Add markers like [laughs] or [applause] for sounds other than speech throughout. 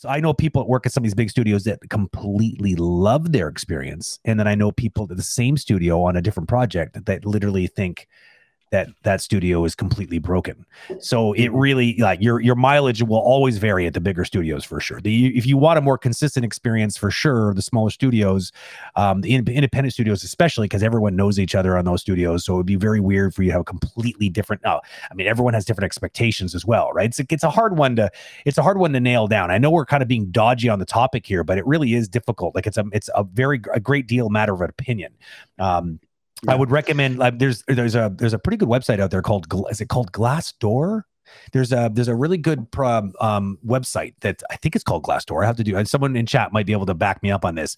So I know people that work at some of these big studios that completely love their experience, and then I know people at the same studio on a different project that literally think that that studio is completely broken. So it really like your your mileage will always vary at the bigger studios for sure. The, if you want a more consistent experience for sure, the smaller studios, um, the independent studios especially because everyone knows each other on those studios. So it would be very weird for you to have completely different. No, I mean everyone has different expectations as well, right? It's a, it's a hard one to it's a hard one to nail down. I know we're kind of being dodgy on the topic here, but it really is difficult. Like it's a it's a very a great deal matter of opinion. Um, yeah. I would recommend like there's there's a there's a pretty good website out there called is it called Glassdoor? There's a there's a really good um, website that I think it's called Glassdoor. I have to do and someone in chat might be able to back me up on this.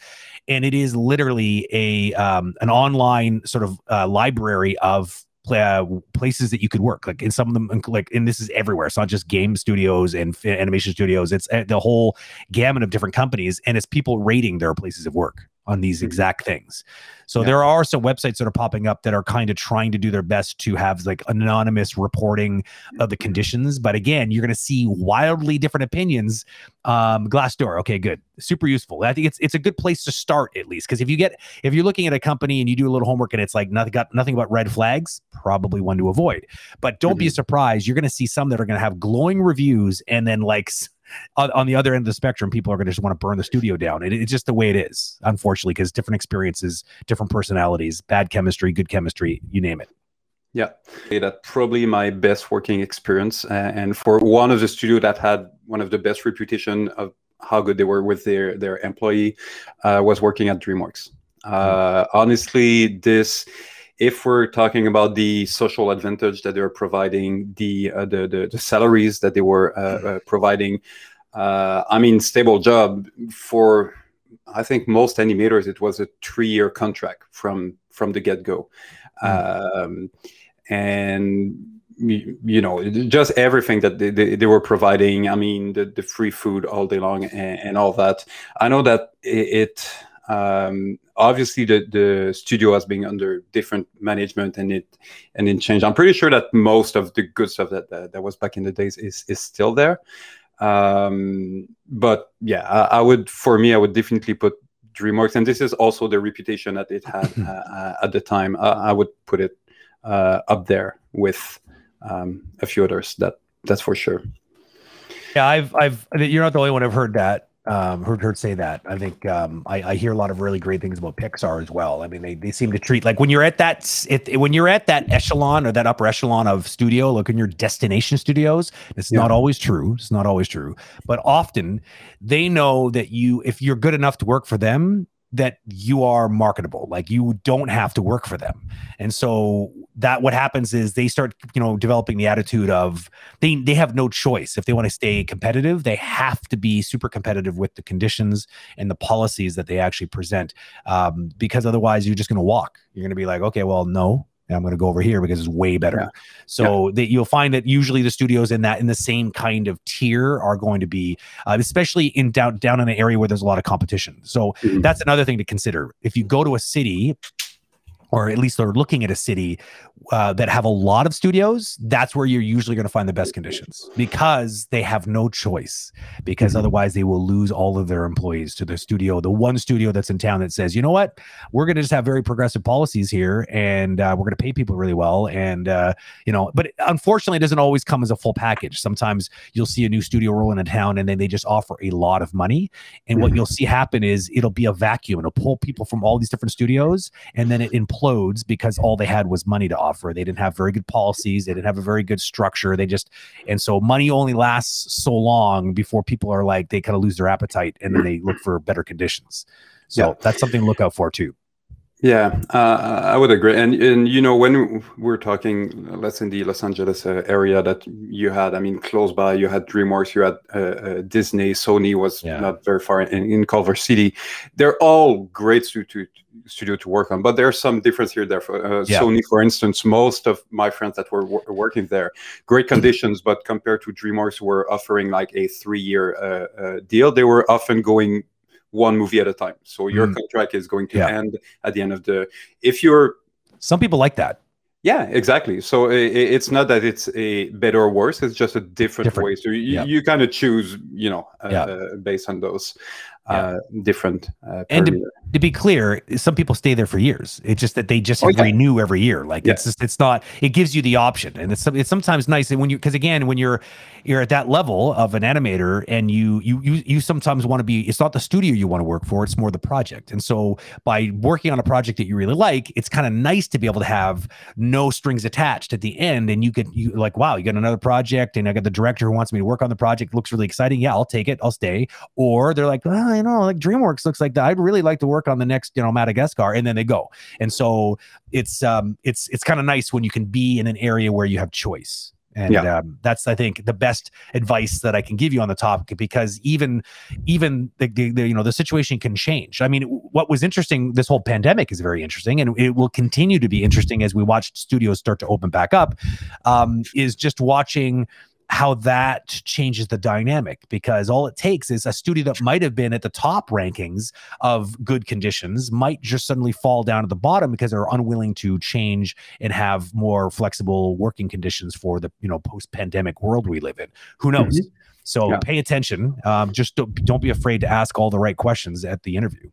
And it is literally a um, an online sort of uh, library of uh, places that you could work like in some of them like and this is everywhere it's not just game studios and animation studios it's uh, the whole gamut of different companies and it's people rating their places of work on these mm-hmm. exact things. So yeah. there are some websites that are popping up that are kind of trying to do their best to have like anonymous reporting of the conditions. But again, you're going to see wildly different opinions. Um, Glassdoor, okay, good, super useful. I think it's it's a good place to start at least because if you get if you're looking at a company and you do a little homework and it's like nothing got nothing but red flags, probably one to avoid. But don't mm-hmm. be surprised. You're going to see some that are going to have glowing reviews and then like on, on, the other end of the spectrum, people are going to just want to burn the studio down. It, it's just the way it is, unfortunately, because different experiences, different personalities, bad chemistry, good chemistry, you name it. Yeah, that's probably my best working experience. Uh, and for one of the studio that had one of the best reputation of how good they were with their their employee, uh, was working at DreamWorks. Uh, mm-hmm. Honestly, this if we're talking about the social advantage that they're providing, the uh, the, the, the salaries that they were uh, uh, providing, uh, I mean, stable job for I think most animators, it was a three-year contract from from the get-go, mm. um, and you know just everything that they, they, they, were providing i mean the, the free food all day long and, and all that. I know that it, it um, obviously, the the studio has been under different management and it and it changed. I'm pretty sure that most of the good stuff that that, that was back in the days is is still there. Um, but yeah, I, I, would for me, I would definitely put DreamWorks, and this is also the reputation that it had [laughs] uh, uh, at the time. I, I would put it uh, up there with um, a few others. That that's for sure. Yeah, I've I've you're not the only one I've heard that um, heard her say that. I think um, I, I, hear a lot of really great things about Pixar as well. I mean, they, they seem to treat like when you're at that it, when you're at that echelon or that upper echelon of studio, look in your destination studios. It's yeah. not always true. It's not always true, but often they know that you if you're good enough to work for them, that you are marketable like you don't have to work for them. And so that what happens is they start you know developing the attitude of they they have no choice. If they want to stay competitive they have to be super competitive with the conditions and the policies that they actually present. Um, because otherwise you're just going to walk. You're going to be like okay well no and I'm going to go over here because it's way better. Yeah. So yeah. that you'll find that usually the studios in that in the same kind of tier are going to be, uh, especially in down down in an area where there's a lot of competition. So mm-hmm. that's another thing to consider. If you go to a city or at least they're looking at a city uh, that have a lot of studios, that's where you're usually going to find the best conditions because they have no choice. Because mm-hmm. otherwise, they will lose all of their employees to the studio, the one studio that's in town that says, you know what, we're going to just have very progressive policies here, and uh, we're going to pay people really well, and uh, you know. But unfortunately, it doesn't always come as a full package. Sometimes you'll see a new studio roll in a town, and then they just offer a lot of money, and mm-hmm. what you'll see happen is it'll be a vacuum. It'll pull people from all these different studios, and then it employs implodes because all they had was money to offer. They didn't have very good policies. They didn't have a very good structure. They just, and so money only lasts so long before people are like, they kind of lose their appetite and then they look for better conditions. So yeah. that's something to look out for too. Yeah, uh, I would agree. And and you know when we're talking, let's in the Los Angeles uh, area that you had, I mean, close by, you had DreamWorks, you had uh, uh Disney, Sony was yeah. not very far in, in, Culver City. They're all great to, to studio to work on, but there's some difference here. There, for, uh, yeah. Sony, for instance, most of my friends that were working there, great conditions, but compared to DreamWorks, were offering like a three-year uh, deal. They were often going one movie at a time. So your mm. contract is going to yeah. end at the end of the. If you're some people like that. Yeah, exactly. So it, it's not that it's a better or worse; it's just a different, different. way. So you, yeah. you kind of choose, you know, uh, yeah. based on those uh, different. Uh, and to, to, be clear, some people stay there for years. It's just that they just oh, yeah. renew every year. Like yeah. it's just it's not. It gives you the option, and it's it's sometimes nice. And when you because again, when you're you're at that level of an animator, and you you you you sometimes want to be. It's not the studio you want to work for. It's more the project. And so by working on a project that you really like, it's kind of nice to be able to have no strings attached at the end, and you could you like wow, you got another project, and I got the director who wants me to work on the project. Looks really exciting. Yeah, I'll take it. I'll stay. Or they're like, you know, like DreamWorks looks like that. I'd really like to work on the next, you know, Madagascar, and then they go. And so it's um it's it's kind of nice when you can be in an area where you have choice. And yeah. um, that's I think the best advice that I can give you on the topic because even even the, the, the, you know the situation can change. I mean, what was interesting this whole pandemic is very interesting, and it will continue to be interesting as we watch studios start to open back up. Um, is just watching how that changes the dynamic because all it takes is a studio that might have been at the top rankings of good conditions might just suddenly fall down at the bottom because they're unwilling to change and have more flexible working conditions for the you know post-pandemic world we live in who knows mm-hmm. so yeah. pay attention um, just don't, don't be afraid to ask all the right questions at the interview